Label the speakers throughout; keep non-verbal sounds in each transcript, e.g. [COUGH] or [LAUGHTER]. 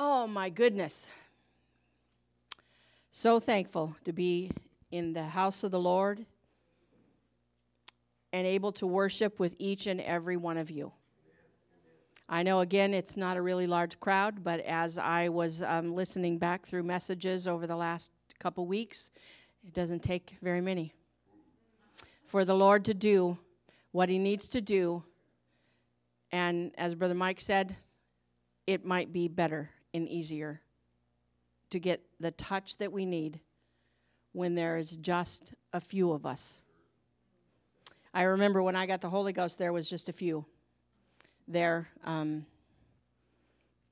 Speaker 1: Oh my goodness. So thankful to be in the house of the Lord and able to worship with each and every one of you. I know, again, it's not a really large crowd, but as I was um, listening back through messages over the last couple weeks, it doesn't take very many for the Lord to do what He needs to do. And as Brother Mike said, it might be better and easier to get the touch that we need when there is just a few of us. I remember when I got the Holy Ghost, there was just a few there um,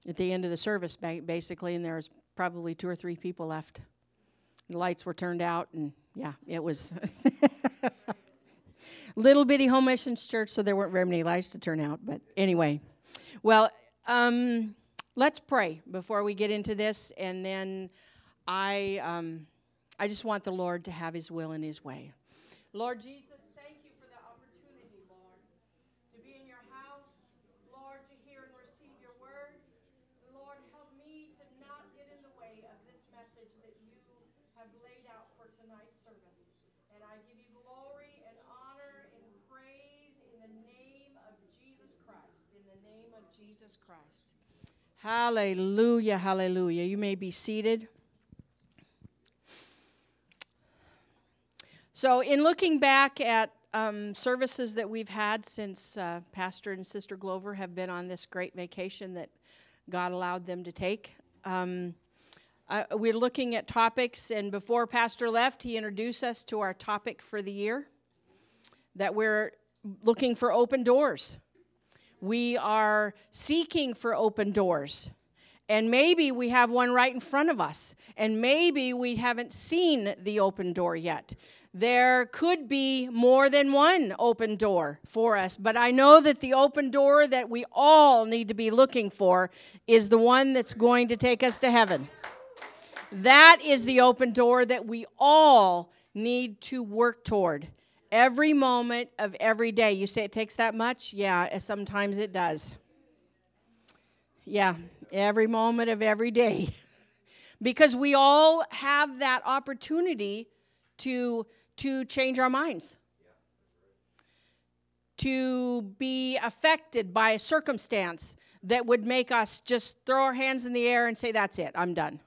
Speaker 1: at the end of the service, basically, and there was probably two or three people left. The lights were turned out, and yeah, it was [LAUGHS] little bitty home missions church, so there weren't very many lights to turn out. But anyway, well, um, let's pray before we get into this, and then I, um, I just want the Lord to have His will and His way. Lord Jesus. Thank you for the opportunity, Lord, to be in your house, Lord, to hear and receive your words. Lord, help me to not get in the way of this message that you have laid out for tonight's service. And I give you glory and honor and praise in the name of Jesus Christ. In the name of Jesus Christ. Hallelujah, hallelujah. You may be seated. So, in looking back at um, services that we've had since uh, Pastor and Sister Glover have been on this great vacation that God allowed them to take, um, uh, we're looking at topics, and before Pastor left, he introduced us to our topic for the year that we're looking for open doors. We are seeking for open doors. And maybe we have one right in front of us. And maybe we haven't seen the open door yet. There could be more than one open door for us, but I know that the open door that we all need to be looking for is the one that's going to take us to heaven. That is the open door that we all need to work toward every moment of every day. You say it takes that much? Yeah, eh, sometimes it does. Yeah, every moment of every day. [LAUGHS] because we all have that opportunity to to change our minds. To be affected by a circumstance that would make us just throw our hands in the air and say, That's it, I'm done.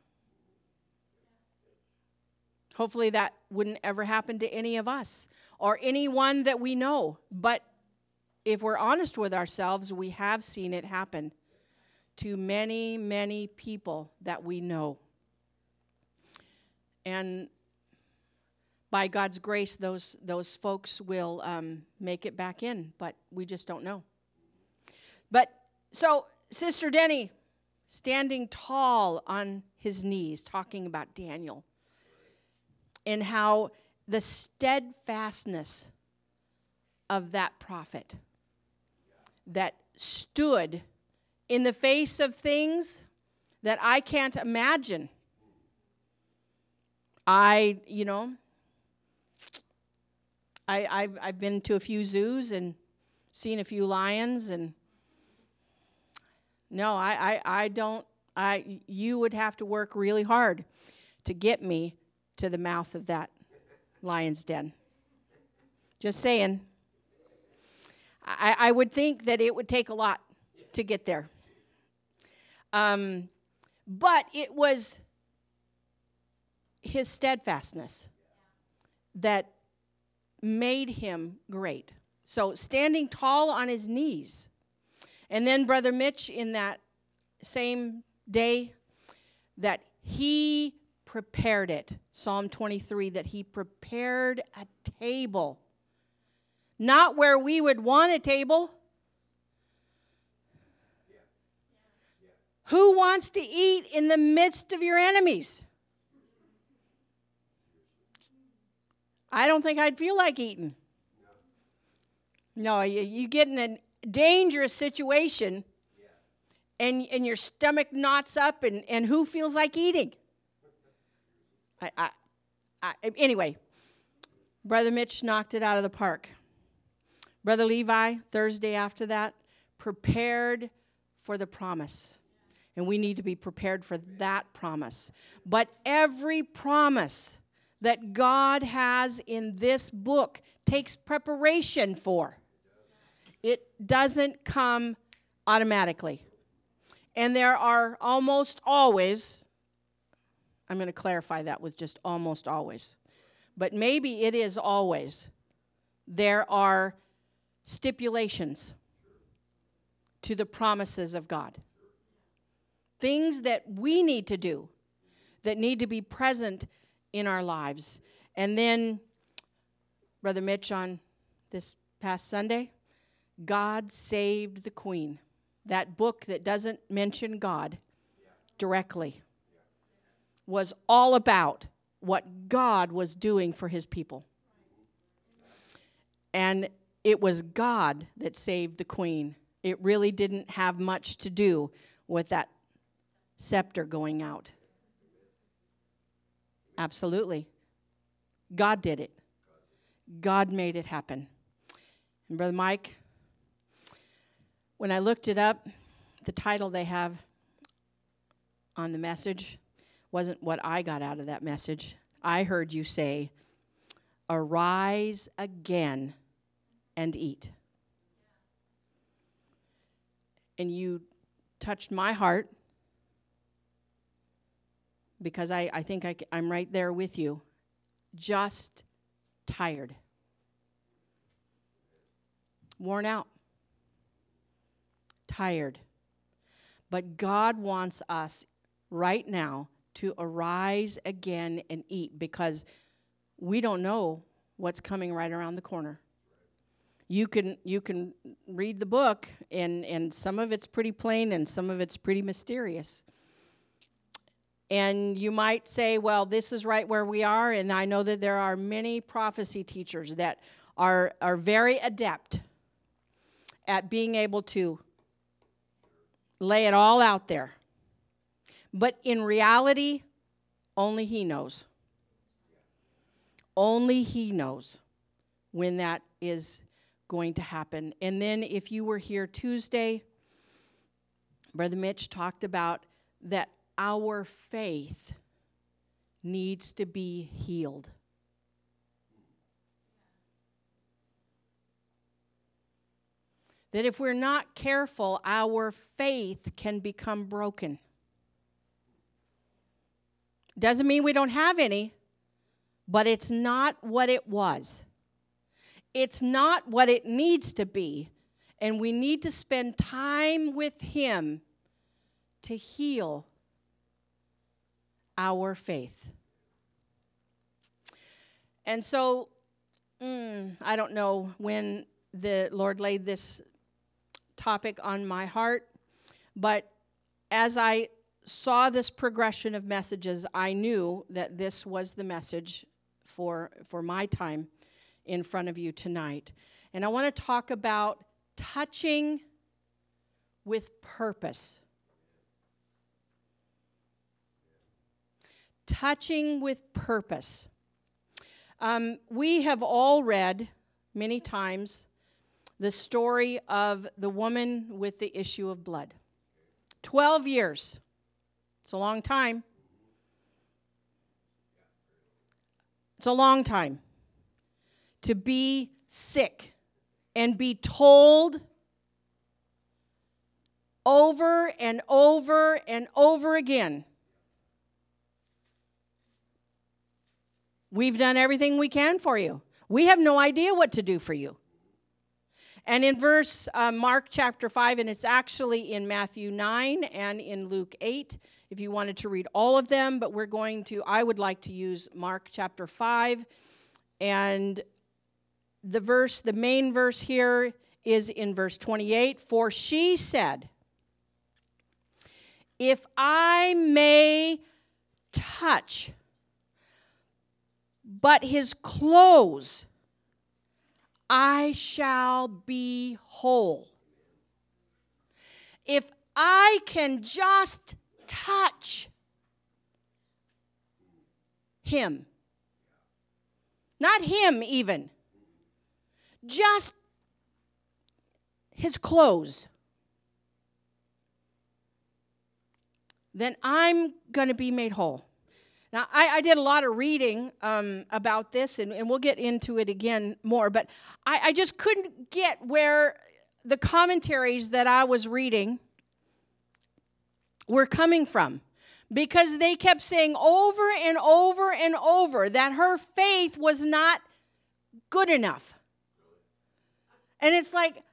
Speaker 1: Hopefully, that wouldn't ever happen to any of us or anyone that we know. But if we're honest with ourselves, we have seen it happen to many, many people that we know. And by God's grace, those, those folks will um, make it back in, but we just don't know. But so, Sister Denny, standing tall on his knees, talking about Daniel and how the steadfastness of that prophet that stood in the face of things that I can't imagine. I, you know, I, I've, I've been to a few zoos and seen a few lions, and no, I, I, I don't, I, you would have to work really hard to get me to the mouth of that lion's den. Just saying. I, I would think that it would take a lot to get there. Um, but it was his steadfastness that made him great. So, standing tall on his knees. And then, Brother Mitch, in that same day, that he prepared it. Psalm 23 that he prepared a table. Not where we would want a table. Who wants to eat in the midst of your enemies? I don't think I'd feel like eating. No, you, you get in a dangerous situation and, and your stomach knots up, and, and who feels like eating? I, I, I, um, anyway, Brother Mitch knocked it out of the park. Brother Levi, Thursday after that, prepared for the promise. And we need to be prepared for that promise. But every promise that God has in this book takes preparation for. It doesn't come automatically. And there are almost always, I'm going to clarify that with just almost always, but maybe it is always, there are stipulations to the promises of God. Things that we need to do that need to be present in our lives. And then, Brother Mitch, on this past Sunday, God saved the Queen. That book that doesn't mention God directly was all about what God was doing for his people. And it was God that saved the Queen. It really didn't have much to do with that scepter going out. Absolutely. God did it. God made it happen. And Brother Mike, when I looked it up, the title they have on the message wasn't what I got out of that message. I heard you say, Arise again and eat. And you touched my heart because I, I think I, I'm right there with you. Just tired, worn out, tired. But God wants us right now to arise again and eat because we don't know what's coming right around the corner. You can you can read the book and and some of it's pretty plain and some of it's pretty mysterious. And you might say, well, this is right where we are. And I know that there are many prophecy teachers that are, are very adept at being able to lay it all out there. But in reality, only He knows. Only He knows when that is going to happen. And then, if you were here Tuesday, Brother Mitch talked about that our faith needs to be healed. That if we're not careful, our faith can become broken. Doesn't mean we don't have any, but it's not what it was. It's not what it needs to be. And we need to spend time with Him to heal our faith. And so, mm, I don't know when the Lord laid this topic on my heart, but as I saw this progression of messages, I knew that this was the message for, for my time in front of you tonight. And I want to talk about touching with purpose. touching with purpose. Um, we have all read many times the story of the woman with the issue of blood. 12 years. It's a long time. It's a long time to be sick and be told over and over and over again We've done everything we can for you. We have no idea what to do for you. And in verse uh, Mark chapter 5, and it's actually in Matthew 9 and in Luke 8, if you wanted to read all of them, but we're going to, I would like to use Mark chapter 5. And the verse, the main verse here is in verse 28 For she said, If I may touch but his clothes, I shall be whole. If I can just touch him, not him even, just his clothes. then I'm going to be made whole. Now, I, I did a lot of reading um, about this, and, and, we'll get into it again more, but I, I just couldn't get where the commentaries that I was reading were coming from because they kept saying over and over and over that her faith was not good enough. And it's like,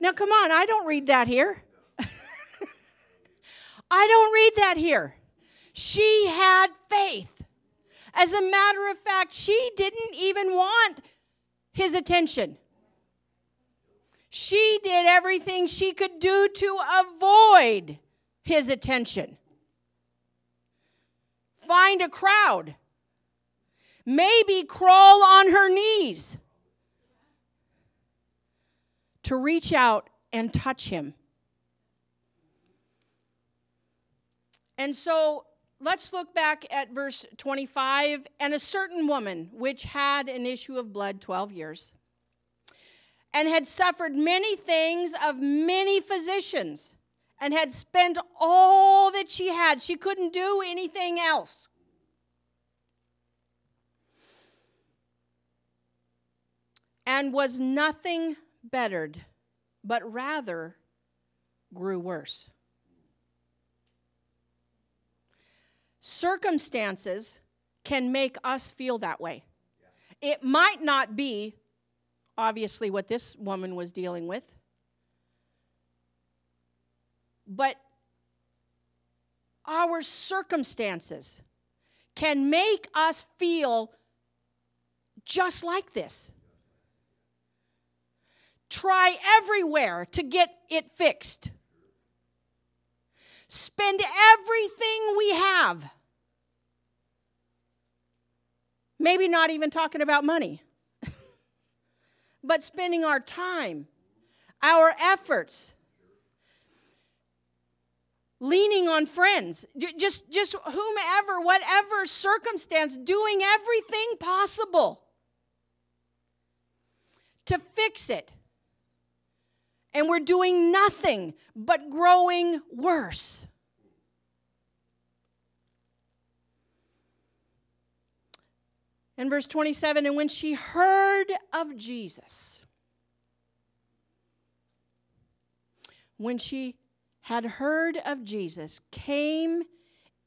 Speaker 1: now come on, I don't read that here. [LAUGHS] I don't read that here. She had faith. As a matter of fact, she didn't even want his attention. She did everything she could do to avoid his attention. Find a crowd. Maybe crawl on her knees to reach out and touch him. And so let's look back at verse 25. And a certain woman, which had an issue of blood 12 years, and had suffered many things of many physicians, and had spent all that she had, she couldn't do anything else. And was nothing bettered, but rather grew worse. Circumstances can make us feel that way. It might not be, obviously, what this woman was dealing with, but our circumstances can make us feel just like this try everywhere to get it fixed. Spend everything we have. Maybe not even talking about money, [LAUGHS] but spending our time, our efforts, leaning on friends, just, just whomever, whatever circumstance, doing everything possible to fix it and we're doing nothing but growing worse. In verse 27, and when she heard of Jesus, when she had heard of Jesus, came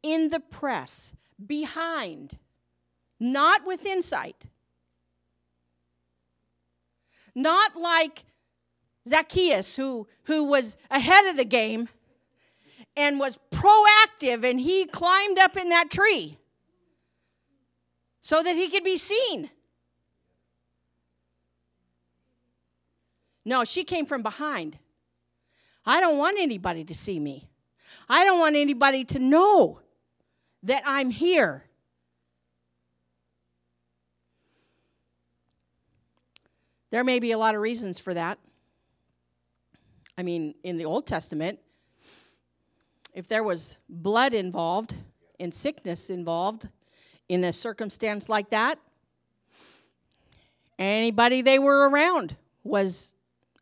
Speaker 1: in the press behind, not with insight, not like Zacchaeus, who, who was ahead of the game and was proactive, and he climbed up in that tree so that he could be seen. No, she came from behind. I don't want anybody to see me. I don't want anybody to know that I'm here. There may be a lot of reasons for that. I mean, in the Old Testament, if there was blood involved and sickness involved in a circumstance like that, anybody they were around was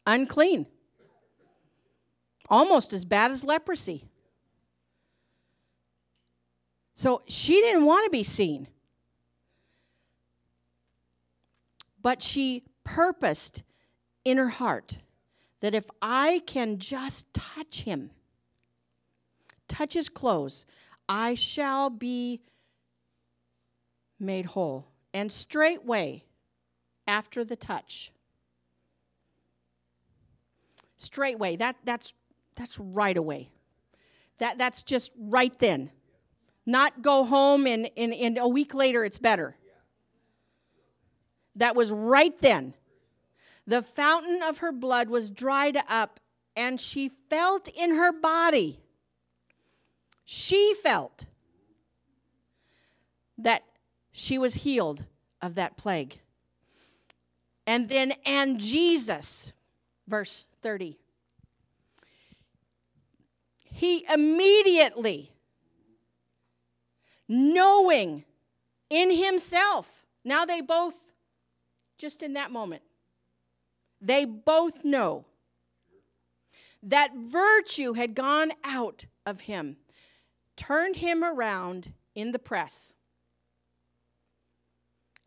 Speaker 1: unclean. Almost as bad as leprosy. So she didn't want to be seen. But she purposed in her heart that if I can just touch him, touch his clothes, I shall be made whole. And straightway, after the touch, straightway, that, that's, that's right away. That, that's just right then. Not go home and, and, and a week later it's better. That was right then. The fountain of her blood was dried up, and she felt in her body, she felt that she was healed of that plague. And then, and Jesus, verse 30, he immediately, knowing in himself, now they both, just in that moment, they both know that virtue had gone out of him. turned him around in the press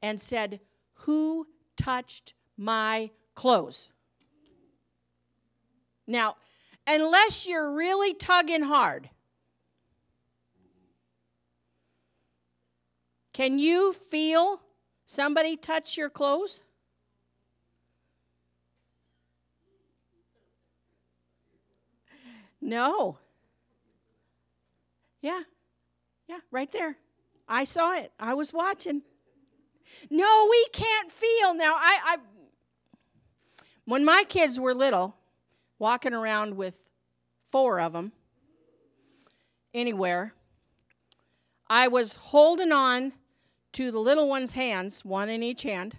Speaker 1: and said, Who touched my clothes? Now, unless you're really tugging hard, can you feel somebody touch your clothes? No. Yeah. Yeah, right there. I saw it. I was watching. No, we can't feel. Now, I, I when my kids were little, walking around with four of them anywhere, I was holding on to the little one's hands, one in each hand.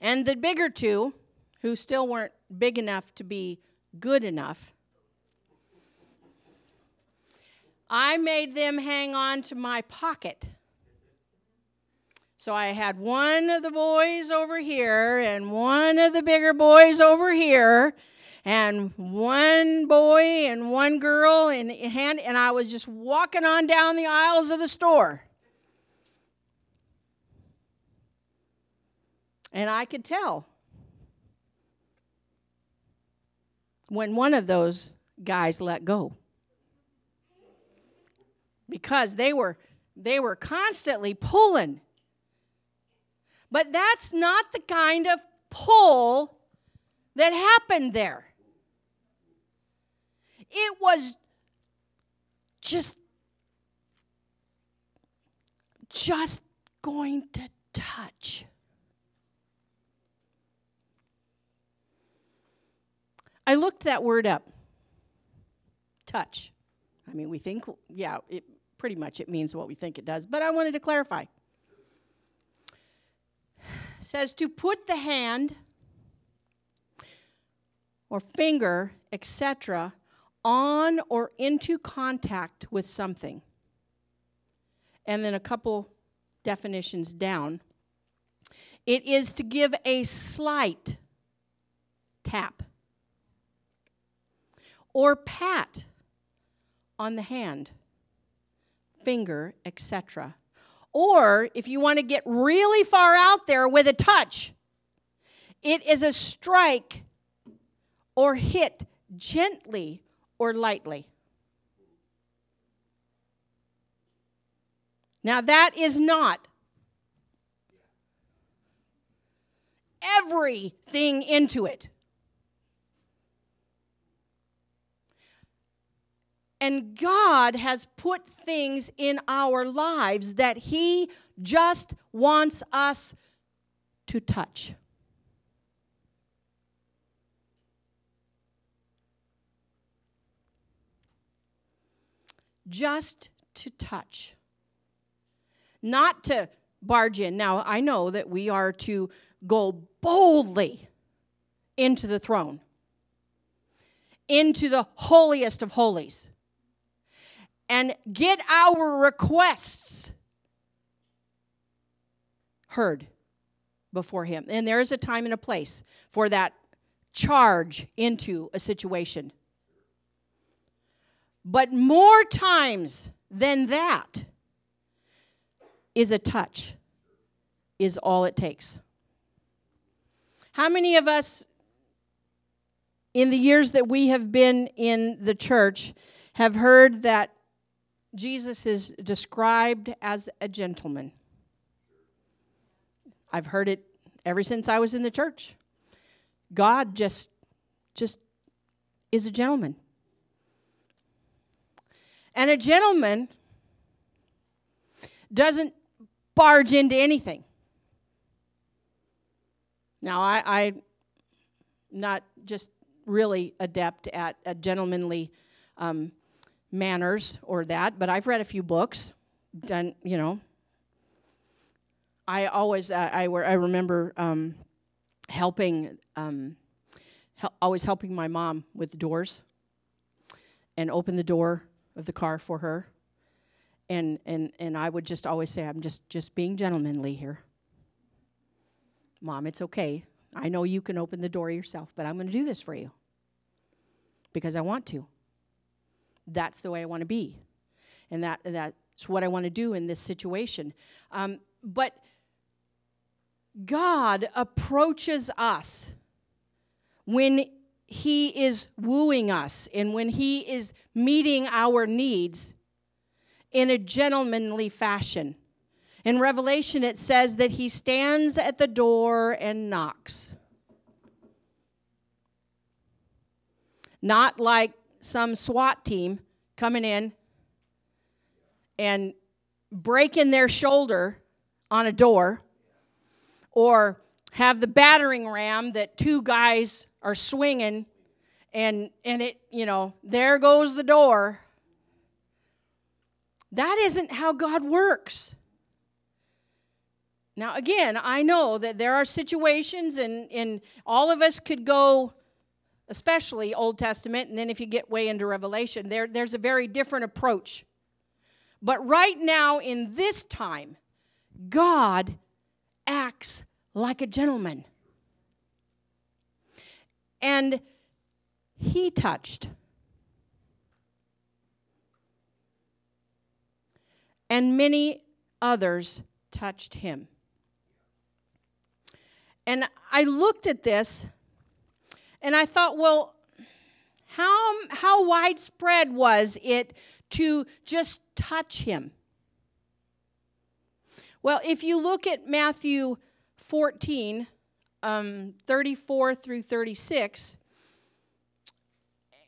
Speaker 1: And the bigger two, who still weren't big enough to be good enough, I made them hang on to my pocket. So I had one of the boys over here and one of the bigger boys over here and one boy and one girl in hand and I was just walking on down the aisles of the store. And I could tell when one of those guys let go because they were they were constantly pulling. But that's not the kind of pull that happened there. It was just just going to touch. I looked that word up. Touch. I mean, we think, yeah, it pretty much it means what we think it does, but I wanted to clarify. Says to put the hand or finger, etc., on or into contact with something. And then a couple definitions down. It is to give a slight tap or pat on the hand finger, etc. Or if you want to get really far out there with a touch, it is a strike or hit gently or lightly. Now, that is not everything into it. And God has put things in our lives that He just wants us to touch. Just to touch. Not to barge in. Now, I know that we are to go boldly into the throne, into the holiest of holies and get our requests heard before Him. And there is a time and a place for that charge into a situation. But more times than that is a touch, is all it takes. How many of us, in the years that we have been in the church, have heard that Jesus is described as a gentleman. I've heard it ever since I was in the church. God just just is a gentleman. And a gentleman doesn't barge into anything. Now, I, I'm not just really adept at a gentlemanly um, manners or that, but I've read a few books, done, you know. I always, I, I remember um, helping, um, hel- always helping my mom with doors and open the door of the car for her. And, and, and I would just always say, I'm just, just being gentlemanly here. Mom, it's okay. I know you can open the door yourself, but I'm going to do this for you because I want to. That's the way I want to be. and that that's what I want to do in this situation. Um, but God approaches us when He is wooing us and when He is meeting our needs in a gentlemanly fashion. In Revelation, it says that He stands at the door and knocks. Not like some SWAT team coming in and breaking their shoulder on a door or have the battering ram that two guys are swinging and and it you know there goes the door. That isn't how god works. Now again i know that there are situations and and all of us could go especially old testament and then if you get way into revelation there there's a very different approach but right now in this time god acts like a gentleman. And he touched. And many others touched him. And I looked at this and I thought, well, how, how widespread was it to just touch him? Well, if you look at Matthew 14, um, 34 through 36,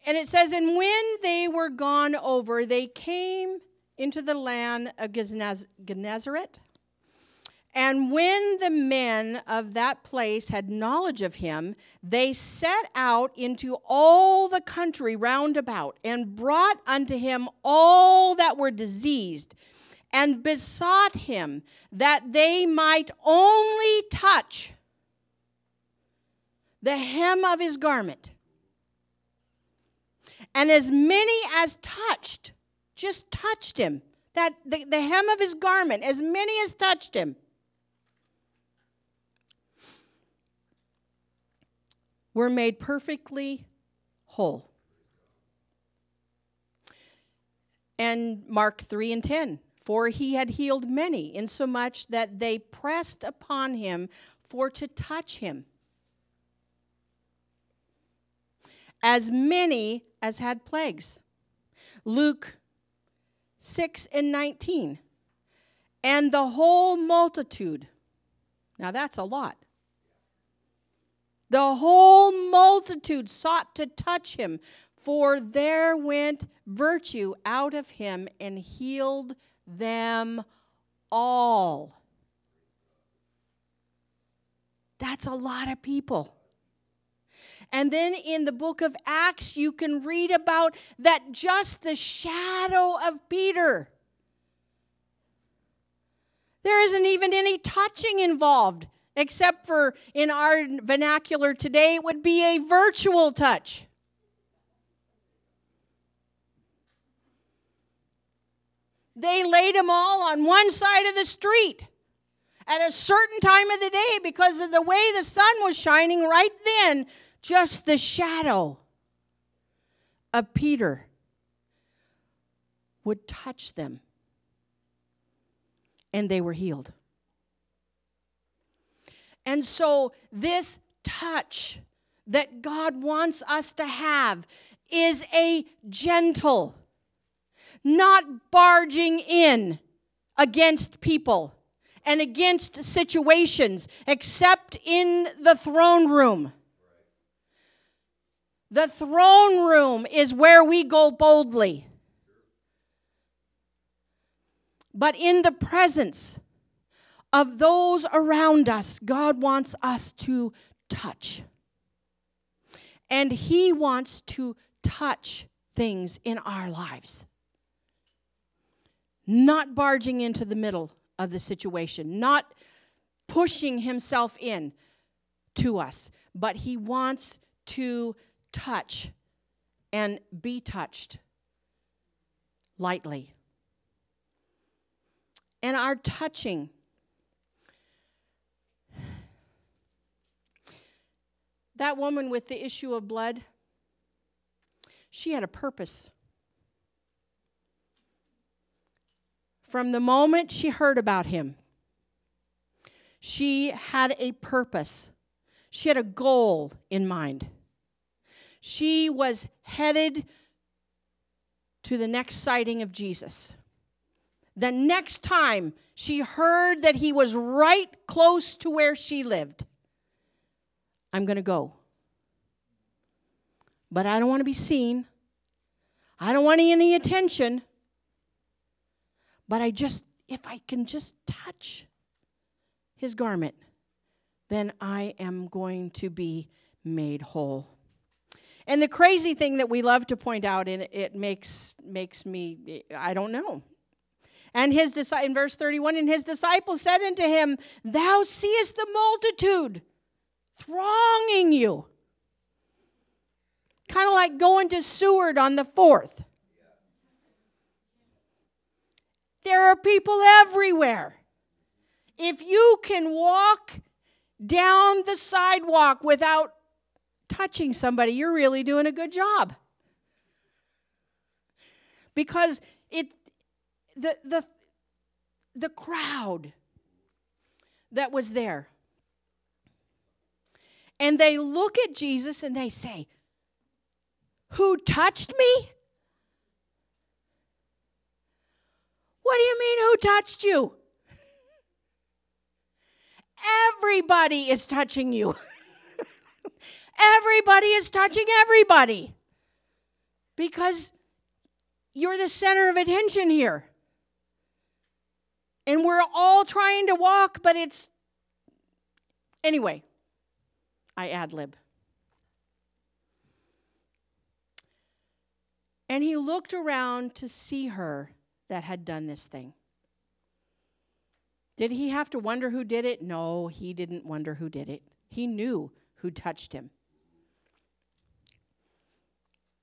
Speaker 1: and it says, And when they were gone over, they came into the land of Gennesaret. And when the men of that place had knowledge of him, they set out into all the country round about, and brought unto him all that were diseased and besought him that they might only touch the hem of his garment. And as many as touched, just touched him, that the, the hem of his garment, as many as touched him, were made perfectly whole. And Mark 3 and 10 for he had healed many, insomuch that they pressed upon him for to touch him. As many as had plagues. Luke 6 and 19. And the whole multitude. Now that's a lot. The whole multitude sought to touch him, for there went virtue out of him and healed them all. That's a lot of people. And then in the book of Acts, you can read about that just the shadow of Peter. There isn't even any touching involved, except for in our vernacular today, it would be a virtual touch. they laid them all on one side of the street at a certain time of the day because of the way the sun was shining right then, just the shadow of Peter would touch them, and they were healed. And so, this touch that God wants us to have is a gentle not barging in against people and against situations except in the throne room. The throne room is where we go boldly. But in the presence of those around us, God wants us to touch. And He wants to touch things in our lives not barging into the middle of the situation, not pushing himself in to us, but he wants to touch and be touched lightly. And our touching that woman with the issue of blood, she had a purpose. From the moment she heard about him, she had a purpose, she had a goal in mind. She was headed to the next sighting of Jesus. The next time she heard that he was right close to where she lived, I'm going to go. But I don't want to be seen. I don't want any attention. But I just, if I can just touch his garment, then I am going to be made whole. And the crazy thing that we love to point out, and it makes makes me I don't know. And his in verse 31, and his disciples said unto him, Thou seest the multitude thronging you. Kind of like going to Seward on the fourth. There are people everywhere. If you can walk down the sidewalk without touching somebody, you're really doing a good job. Because it the the the crowd that was there. And they look at Jesus and they say, Who touched me? What do you mean, who touched you? Everybody is touching you. [LAUGHS] Everybody is touching everybody because you're the center of attention here. And we're all trying to walk, but it's. Anyway, I ad lib. And he looked around to see her that had done this thing. Did he have to wonder who did it? No, he didn't wonder who did it. He knew who touched him.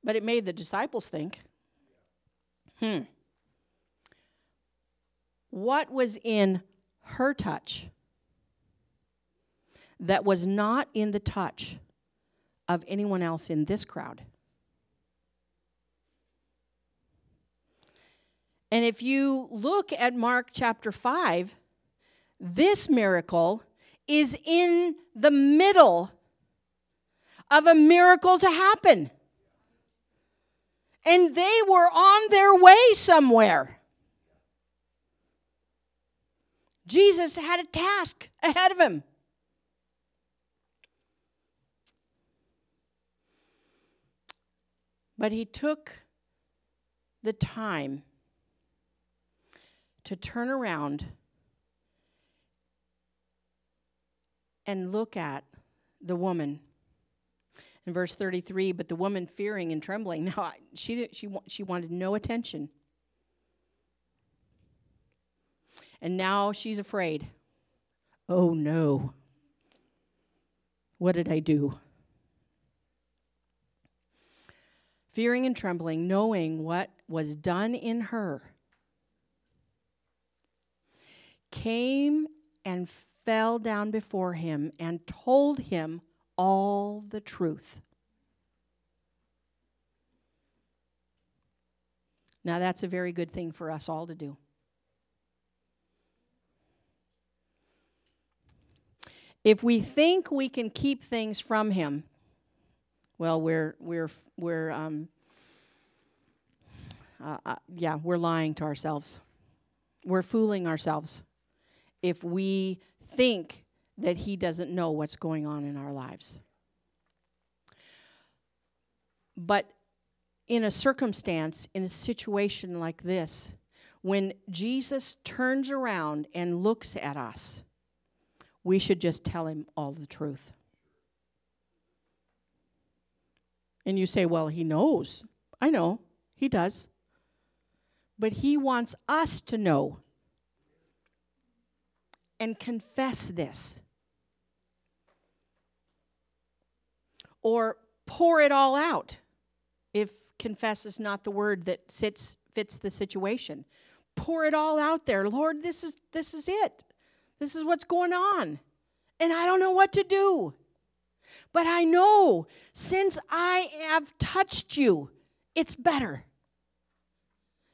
Speaker 1: But it made the disciples think hmm, what was in her touch that was not in the touch of anyone else in this crowd? And if you look at Mark chapter 5, this miracle is in the middle of a miracle to happen and they were on their way somewhere. Jesus had a task ahead of him. But he took the time to turn around and look at the woman. In verse 33 but the woman fearing and trembling. [LAUGHS] Now she did, she she wanted no attention. And now she's afraid. Oh no. What did i do fearing and trembling knowing what was done in her came and fell down before him and told him all the truth. Now, that's a very good thing for us all to do. If we think we can keep things from Him, well, we're we're we're um, uh, uh, yeah, we're lying to ourselves. We're fooling ourselves if we think that he doesn't know what's going on in our lives. But in a circumstance, in a situation like this, when Jesus turns around and looks at us, we should just tell him all the truth. And you say, well, he knows. I know, he does. But he wants us to know and confess this. or pour it all out if confess is not the word that sits, fits the situation. Pour it all out there. Lord, this is this is it. This is what's going on. And I don't know what to do. But I know since I have touched you, it's better.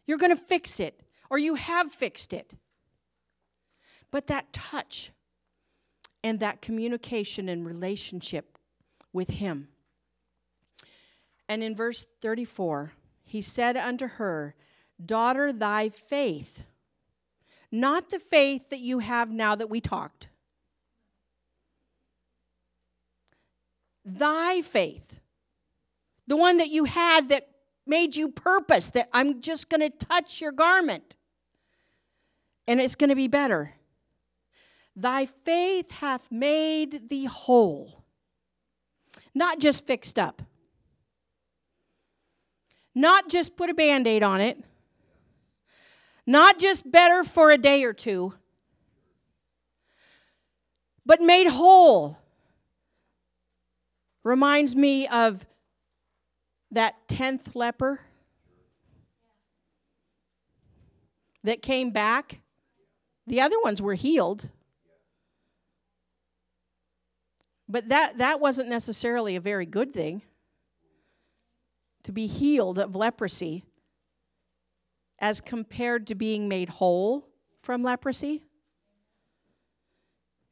Speaker 1: You're going to fix it. or you have fixed it. But that touch and that communication and relationship with Him. And in verse 34, he said unto her, Daughter, thy faith, not the faith that you have now that we talked, thy faith, the one that you had that made you purpose, that I'm just going to touch your garment and it's going to be better. Thy faith hath made thee whole, not just fixed up, not just put a band aid on it, not just better for a day or two, but made whole. Reminds me of that 10th leper that came back. The other ones were healed. But that, that wasn't necessarily a very good thing to be healed of leprosy as compared to being made whole from leprosy.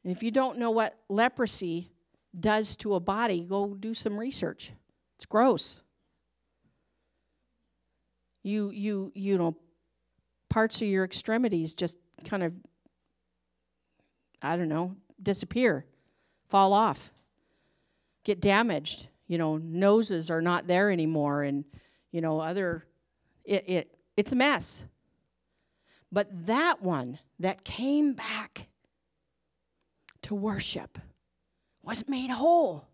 Speaker 1: And if you don't know what leprosy does to a body, go do some research. It's gross. You you you know parts of your extremities just kind of I don't know, disappear, fall off, get damaged. You know, noses are not there anymore and you know, other it, it it's a mess. But that one that came back to worship was made whole.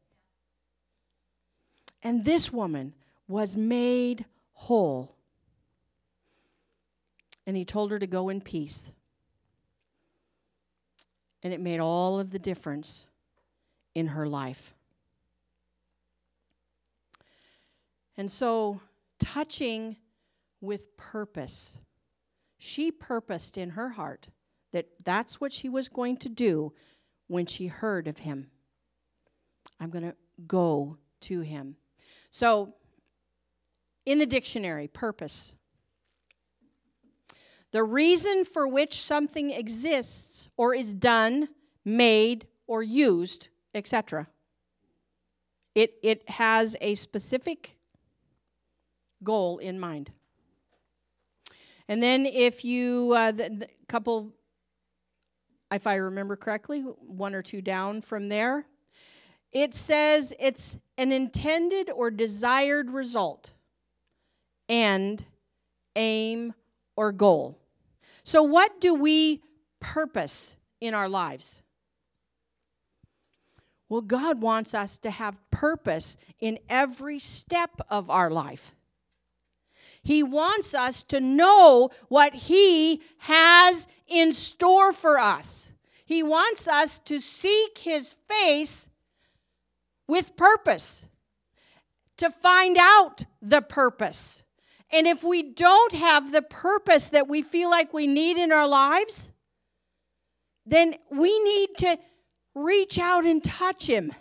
Speaker 1: And this woman was made whole. And he told her to go in peace. And it made all of the difference in her life. And so, touching with purpose. She purposed in her heart that that's what she was going to do when she heard of him. I'm going to go to him. So, in the dictionary, purpose. The reason for which something exists or is done, made, or used, etc. It, it has a specific goal in mind. And then if you, uh, the, the couple, if I remember correctly, one or two down from there, it says it's an intended or desired result, and aim, or goal. So, what do we purpose in our lives? Well, God wants us to have purpose in every step of our life. He wants us to know what He has in store for us. He wants us to seek His face with purpose, to find out the purpose. And if we don't have the purpose that we feel like we need in our lives, then we need to reach out and touch Him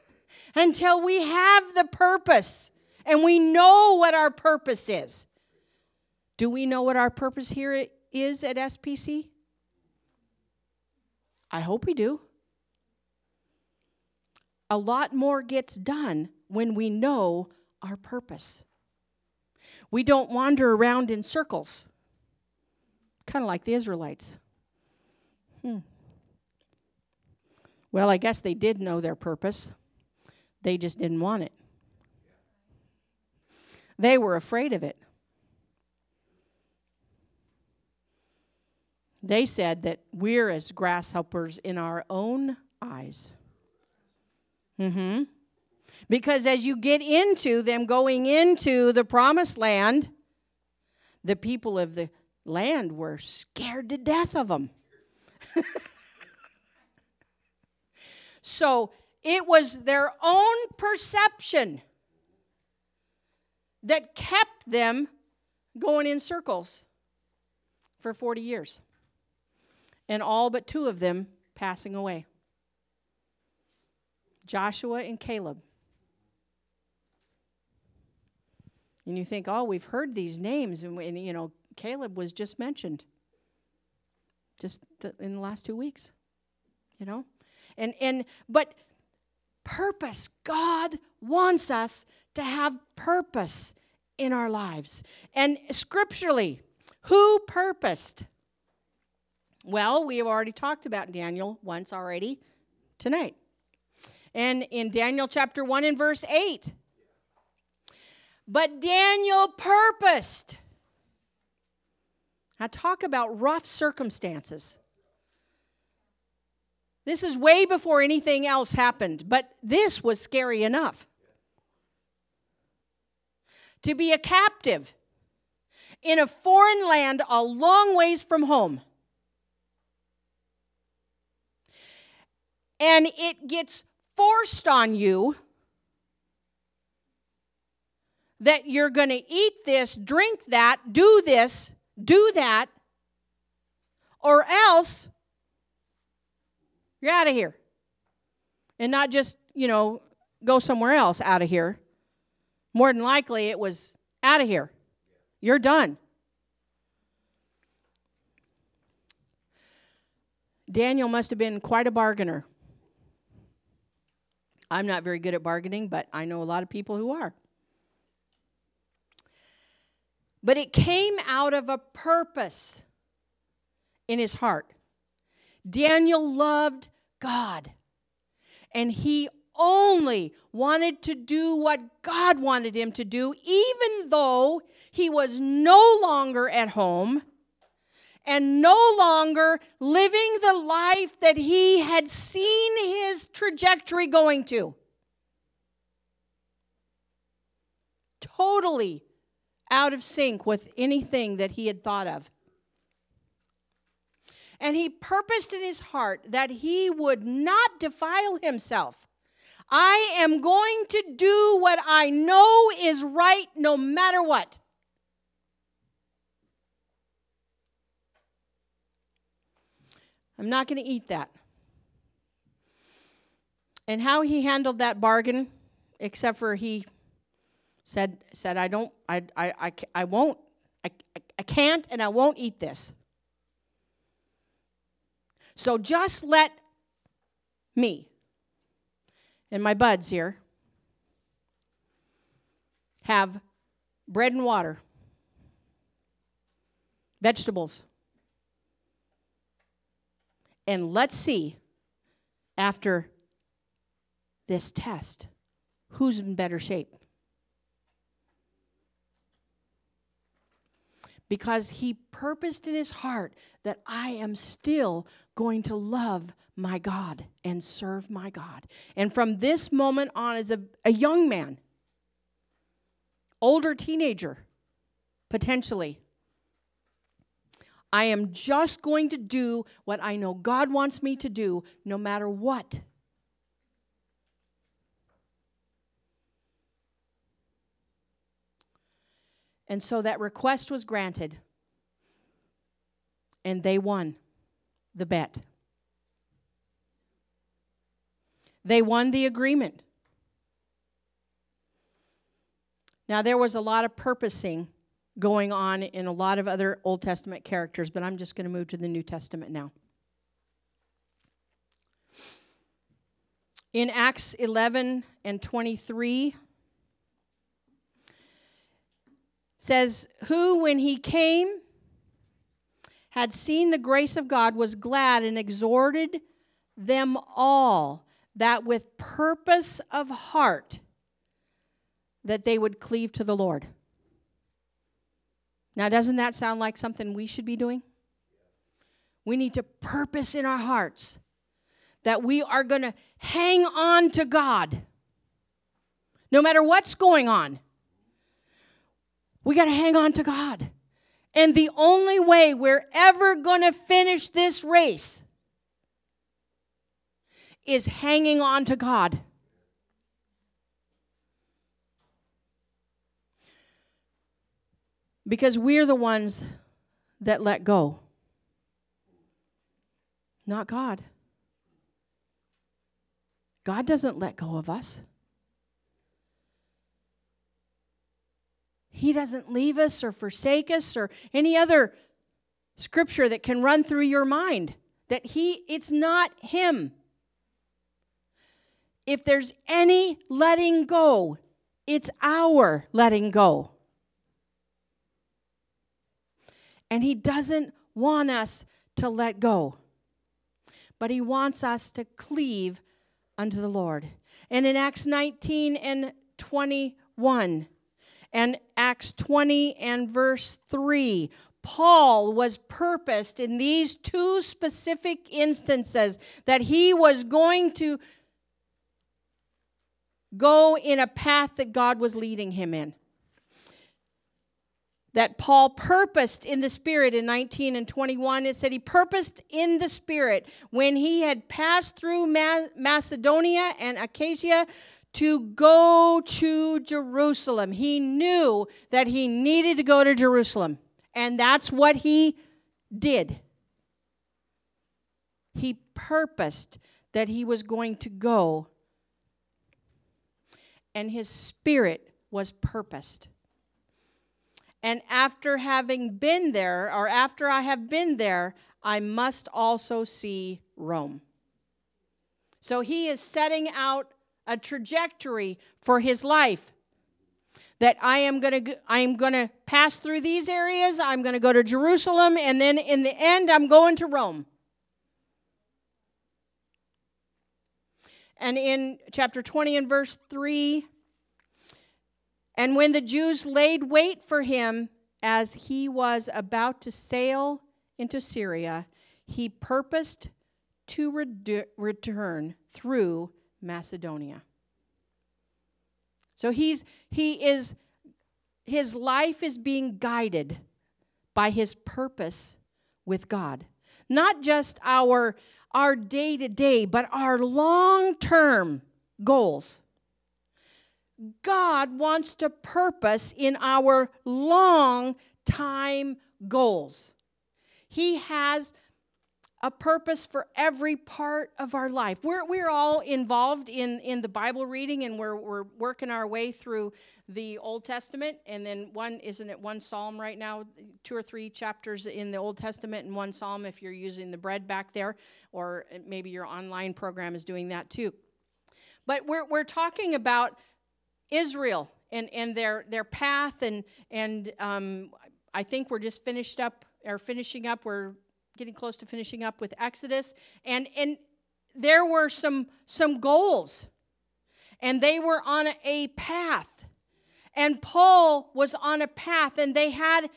Speaker 1: [LAUGHS] until we have the purpose and we know what our purpose is. Do we know what our purpose here is at SPC? I hope we do. A lot more gets done when we know our purpose. We don't wander around in circles, kind of like the Israelites. Hmm. Well, I guess they did know their purpose, they just didn't want it. They were afraid of it. They said that we're as grasshoppers in our own eyes. Mm-hmm. Because as you get into them going into the promised land, the people of the land were scared to death of them. [LAUGHS] so it was their own perception that kept them going in circles for 40 years and all but two of them passing away Joshua and Caleb. And you think, oh, we've heard these names, and, and you know, Caleb was just mentioned just th- in the last two weeks. You know? And and but purpose. God wants us to have purpose in our lives. And scripturally, who purposed? Well, we have already talked about Daniel once already tonight. And in Daniel chapter 1 and verse 8, but Daniel purposed. I talk about rough circumstances. This is way before anything else happened, but this was scary enough. To be a captive in a foreign land a long ways from home. And it gets forced on you that you're going to eat this, drink that, do this, do that, or else you're out of here. And not just, you know, go somewhere else out of here. More than likely, it was out of here. You're done. Daniel must have been quite a bargainer. I'm not very good at bargaining, but I know a lot of people who are. But it came out of a purpose in his heart. Daniel loved God, and he only wanted to do what God wanted him to do, even though he was no longer at home and no longer living the life that he had seen his trajectory going to. Totally out of sync with anything that he had thought of. And he purposed in his heart that he would not defile himself. I am going to do what I know is right no matter what. I'm not going to eat that. And how he handled that bargain, except for he said, said I don't, I, I, I, I won't, I, I can't, and I won't eat this. So just let me and my buds here have bread and water, vegetables, and let's see after this test who's in better shape. Because he purposed in his heart that I am still going to love my God and serve my God. And from this moment on, as a, a young man, older teenager, potentially, I am just going to do what I know God wants me to do, no matter what. And so that request was granted, and they won the bet. They won the agreement. Now, there was a lot of purposing going on in a lot of other Old Testament characters, but I'm just going to move to the New Testament now. In Acts 11 and 23, says, Who, when he came, had seen the grace of God, was glad and exhorted them all that with purpose of heart that they would cleave to the Lord. Now, doesn't that sound like something we should be doing? We need to purpose in our hearts that we are going to hang on to God no matter what's going on. We got to hang on to God. And the only way we're ever going to finish this race is hanging on to God. Because we're the ones that let go, not God. God doesn't let go of us. He doesn't leave us or forsake us or any other scripture that can run through your mind that he it's not him. If there's any letting go, it's our letting go. And he doesn't want us to let go. But he wants us to cleave unto the Lord. And in Acts 19 and 21 and Acts 20 and verse 3, Paul was purposed in these two specific instances that he was going to go in a path that God was leading him in. That Paul purposed in the Spirit in 19 and 21. It said he purposed in the Spirit when he had passed through Macedonia and Achaia to go to Jerusalem. He knew that he needed to go to Jerusalem. And that's what he did. He purposed that he was going to go, and his spirit was purposed. And after having been there, or after I have been there, I must also see Rome. So he is setting out a trajectory for his life that I am going to I am going to pass through these areas, I'm going to go to Jerusalem and then in the end I'm going to Rome. And in chapter 20 and verse 3 and when the Jews laid wait for him as he was about to sail into Syria, he purposed to re- return through Macedonia. So he's he is his life is being guided by his purpose with God. Not just our our day to day, but our long-term goals. God wants to purpose in our long time goals. He has a purpose for every part of our life. We're, we're all involved in, in the Bible reading and we're, we're working our way through the Old Testament. And then one, isn't it one psalm right now? Two or three chapters in the Old Testament and one psalm if you're using the bread back there, or maybe your online program is doing that too. But we're, we're talking about Israel and, and their, their path, and, and um, I think we're just finished up, or finishing up, we're getting close to finishing up with Exodus, and and there were some some goals, and they were on a path, and Paul was on a path, and they had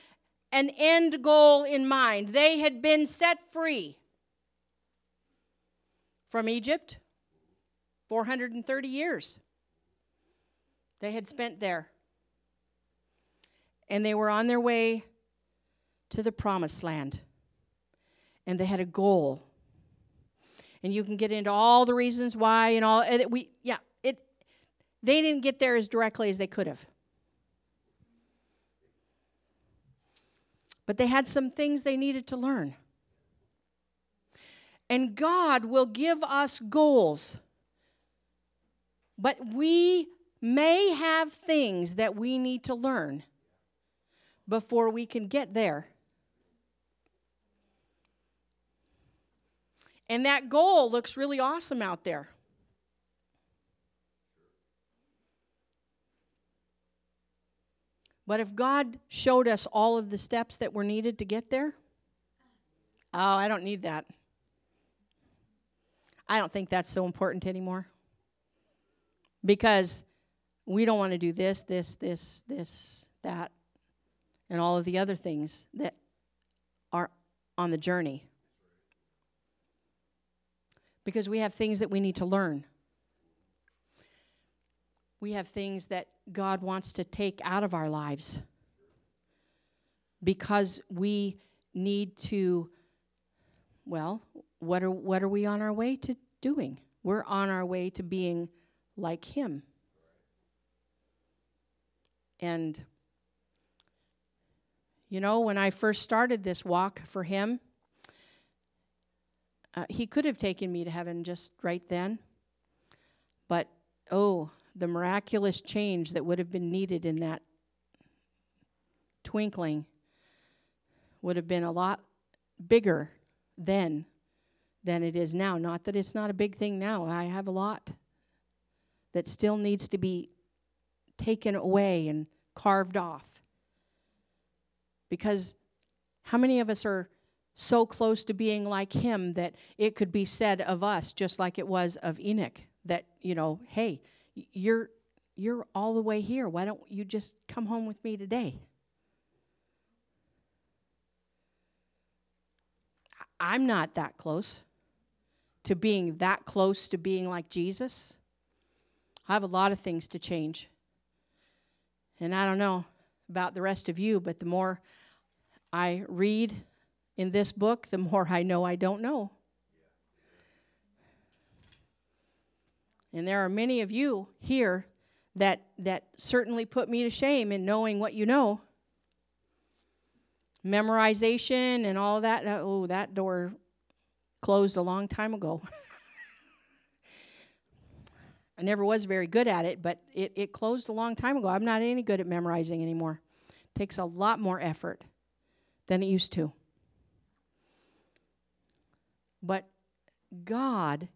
Speaker 1: an end goal in mind. They had been set free from Egypt, 430 years. They had spent there. And they were on their way to the promised land and they had a goal. And you can get into all the reasons why and all and we yeah, it they didn't get there as directly as they could have. But they had some things they needed to learn. And God will give us goals. But we may have things that we need to learn before we can get there. And that goal looks really awesome out there. But if God showed us all of the steps that were needed to get there, oh, I don't need that. I don't think that's so important anymore. Because we don't want to do this, this, this, this, that, and all of the other things that are on the journey because we have things that we need to learn. We have things that God wants to take out of our lives because we need to well, what are what are we on our way to doing? We're on our way to being like him. And you know, when I first started this walk for him, uh, he could have taken me to heaven just right then. But oh, the miraculous change that would have been needed in that twinkling would have been a lot bigger then than it is now. Not that it's not a big thing now. I have a lot that still needs to be taken away and carved off. Because how many of us are so close to being like him that it could be said of us just like it was of Enoch that, you know, hey, you're you're all the way here. Why don't you just come home with me today? I'm not that close to being that close to being like Jesus. I have a lot of things to change. And I don't know about the rest of you, but the more I read in this book, the more I know I don't know. And there are many of you here that that certainly put me to shame in knowing what you know. Memorization and all that. Oh, that door closed a long time ago. [LAUGHS] I never was very good at it, but it, it closed a long time ago. I'm not any good at memorizing anymore. It takes a lot more effort than it used to. But God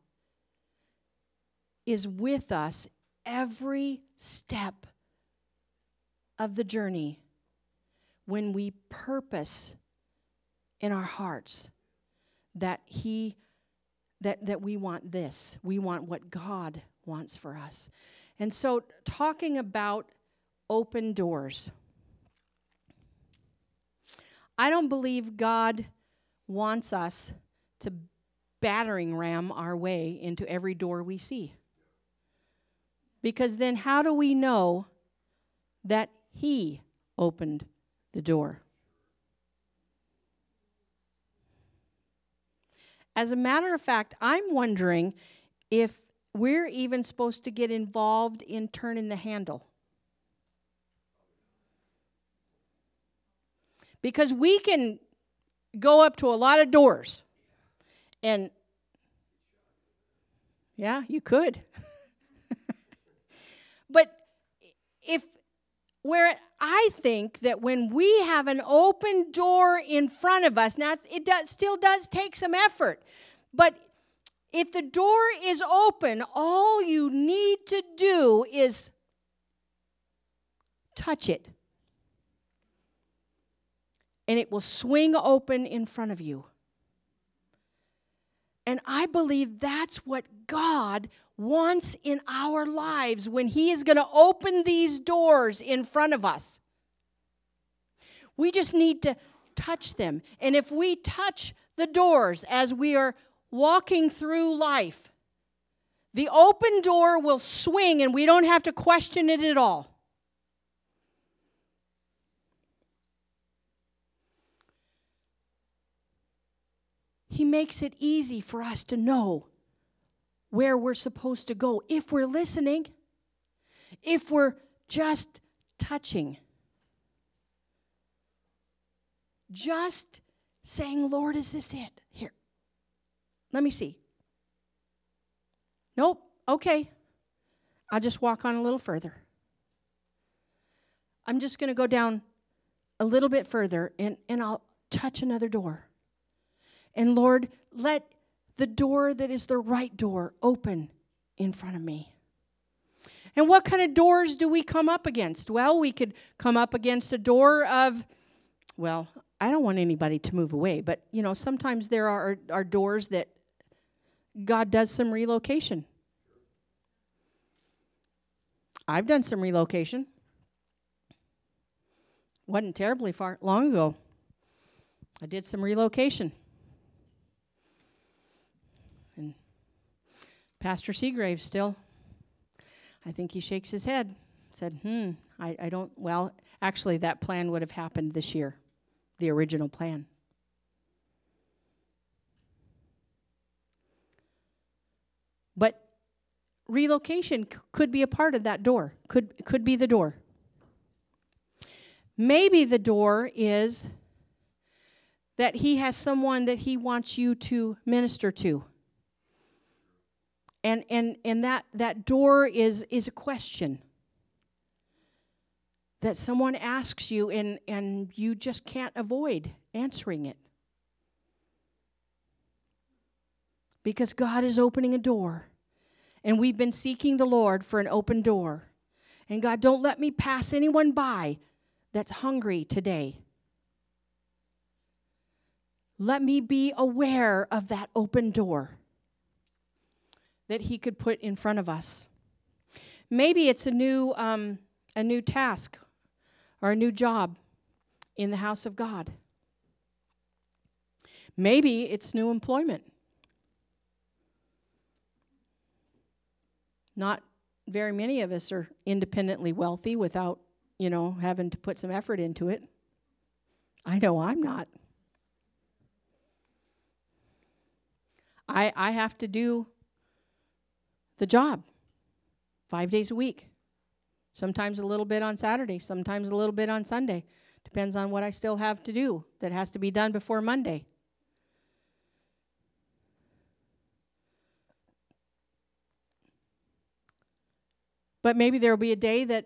Speaker 1: is with us every step of the journey when we purpose in our hearts that he that that we want this we want what god wants for us and so talking about open doors i don't believe god wants us to battering ram our way into every door we see because then, how do we know that He opened the door? As a matter of fact, I'm wondering if we're even supposed to get involved in turning the handle. Because we can go up to a lot of doors and yeah, you could. [LAUGHS] But if where I think that when we have an open door in front of us, now it does, still does take some effort, but if the door is open, all you need to do is touch it. And it will swing open in front of you. And I believe that's what God wants in our lives when He is going to open these doors in front of us. We just need to touch them. And if we touch the doors as we are walking through life, the open door will swing and we don't have to question it at all. He makes it easy for us to know where we're supposed to go if we're listening, if we're just touching. Just saying, Lord, is this it? Here. Let me see. Nope. Okay. I'll just walk on a little further. I'm just going to go down a little bit further and, and I'll touch another door. And Lord, let the door that is the right door open in front of me. And what kind of doors do we come up against? Well, we could come up against a door of, well, I don't want anybody to move away, but you know, sometimes there are, are doors that God does some relocation. I've done some relocation. Wasn't terribly far long ago. I did some relocation. And Pastor Seagrave still, I think he shakes his head, said, hmm, I, I don't, well, actually, that plan would have happened this year, the original plan. But relocation c- could be a part of that door, could, could be the door. Maybe the door is that he has someone that he wants you to minister to and and and that that door is is a question that someone asks you and, and you just can't avoid answering it. Because God is opening a door. And we've been seeking the Lord for an open door. And God, don't let me pass anyone by that's hungry today. Let me be aware of that open door that He could put in front of us. Maybe it's a new, um, a new task or a new job in the house of God. Maybe it's new employment. Not very many of us are independently wealthy without, you know, having to put some effort into it. I know I'm not. I, I have to do the job five days a week. Sometimes a little bit on Saturday, sometimes a little bit on Sunday. Depends on what I still have to do that has to be done before Monday. But maybe there will be a day that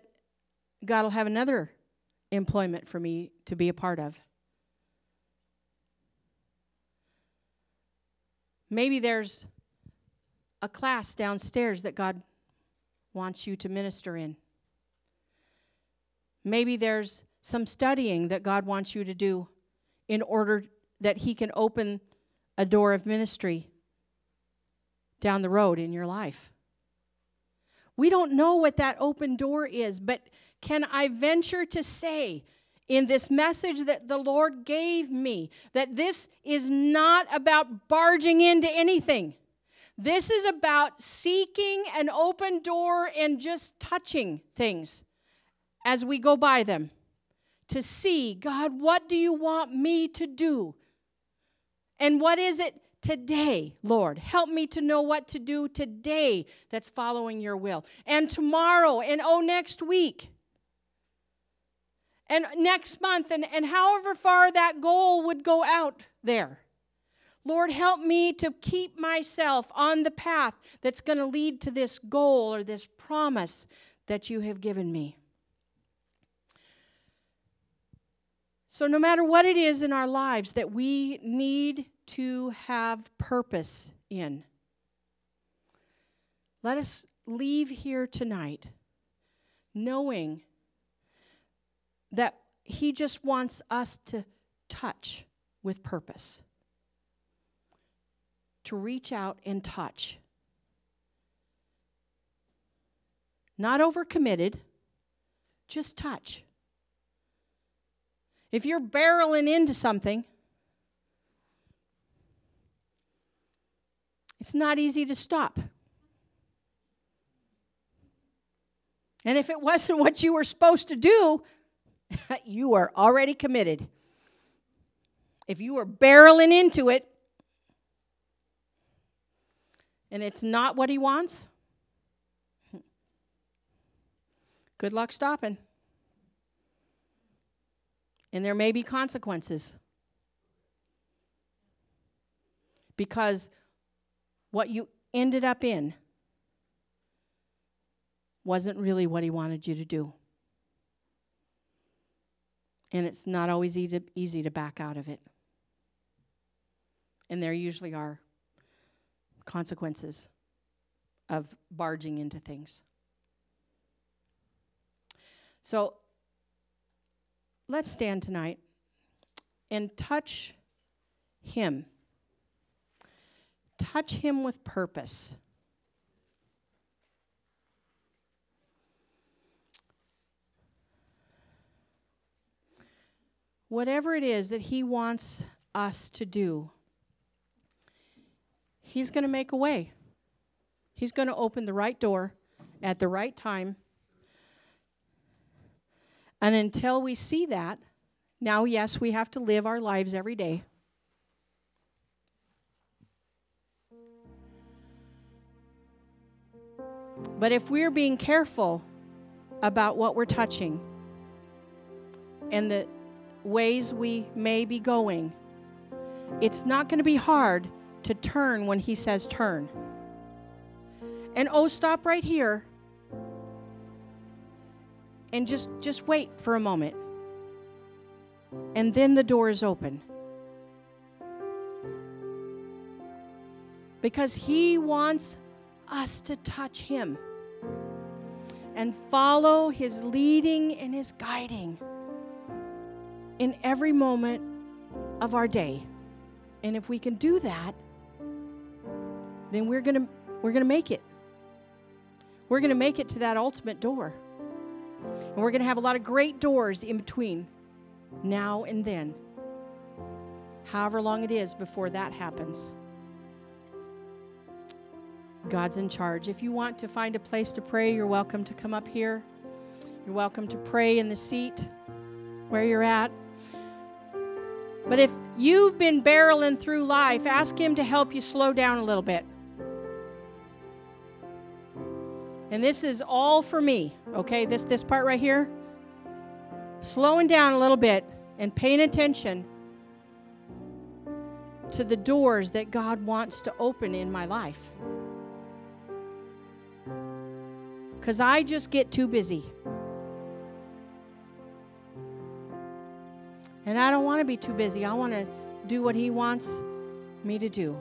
Speaker 1: God will have another employment for me to be a part of. Maybe there's a class downstairs that God wants you to minister in. Maybe there's some studying that God wants you to do in order that He can open a door of ministry down the road in your life. We don't know what that open door is, but can I venture to say in this message that the Lord gave me that this is not about barging into anything? This is about seeking an open door and just touching things as we go by them to see, God, what do you want me to do? And what is it today, Lord? Help me to know what to do today that's following your will. And tomorrow, and oh, next week. And next month, and, and however far that goal would go out there. Lord, help me to keep myself on the path that's going to lead to this goal or this promise that you have given me. So, no matter what it is in our lives that we need to have purpose in, let us leave here tonight knowing that He just wants us to touch with purpose, to reach out and touch. Not overcommitted, just touch. If you're barreling into something, it's not easy to stop. And if it wasn't what you were supposed to do, [LAUGHS] you are already committed. If you were barreling into it and it's not what he wants, good luck stopping and there may be consequences. Because what you ended up in wasn't really what he wanted you to do. And it's not always easy to, easy to back out of it. And there usually are consequences of barging into things. So let's stand tonight and touch him. Touch him with purpose. Whatever it is that he wants us to do, he's going to make a way. He's going to open the right door at the right time and until we see that, now, yes, we have to live our lives every day. But if we're being careful about what we're touching and the ways we may be going, it's not going to be hard to turn when He says turn. And oh, stop right here and just just wait for a moment. And then the door is open. Because he wants us to touch him and follow his leading and his guiding in every moment of our day. And if we can do that, then we're going to we're going to make it. We're going to make it to that ultimate door. And we're going to have a lot of great doors in between now and then. However long it is before that happens. God's in charge. If you want to find a place to pray, you're welcome to come up here. You're welcome to pray in the seat where you're at. But if you've been barreling through life, ask Him to help you slow down a little bit. And this is all for me, okay? This this part right here. Slowing down a little bit and paying attention to the doors that God wants to open in my life. Cuz I just get too busy. And I don't want to be too busy. I want to do what he wants me to do.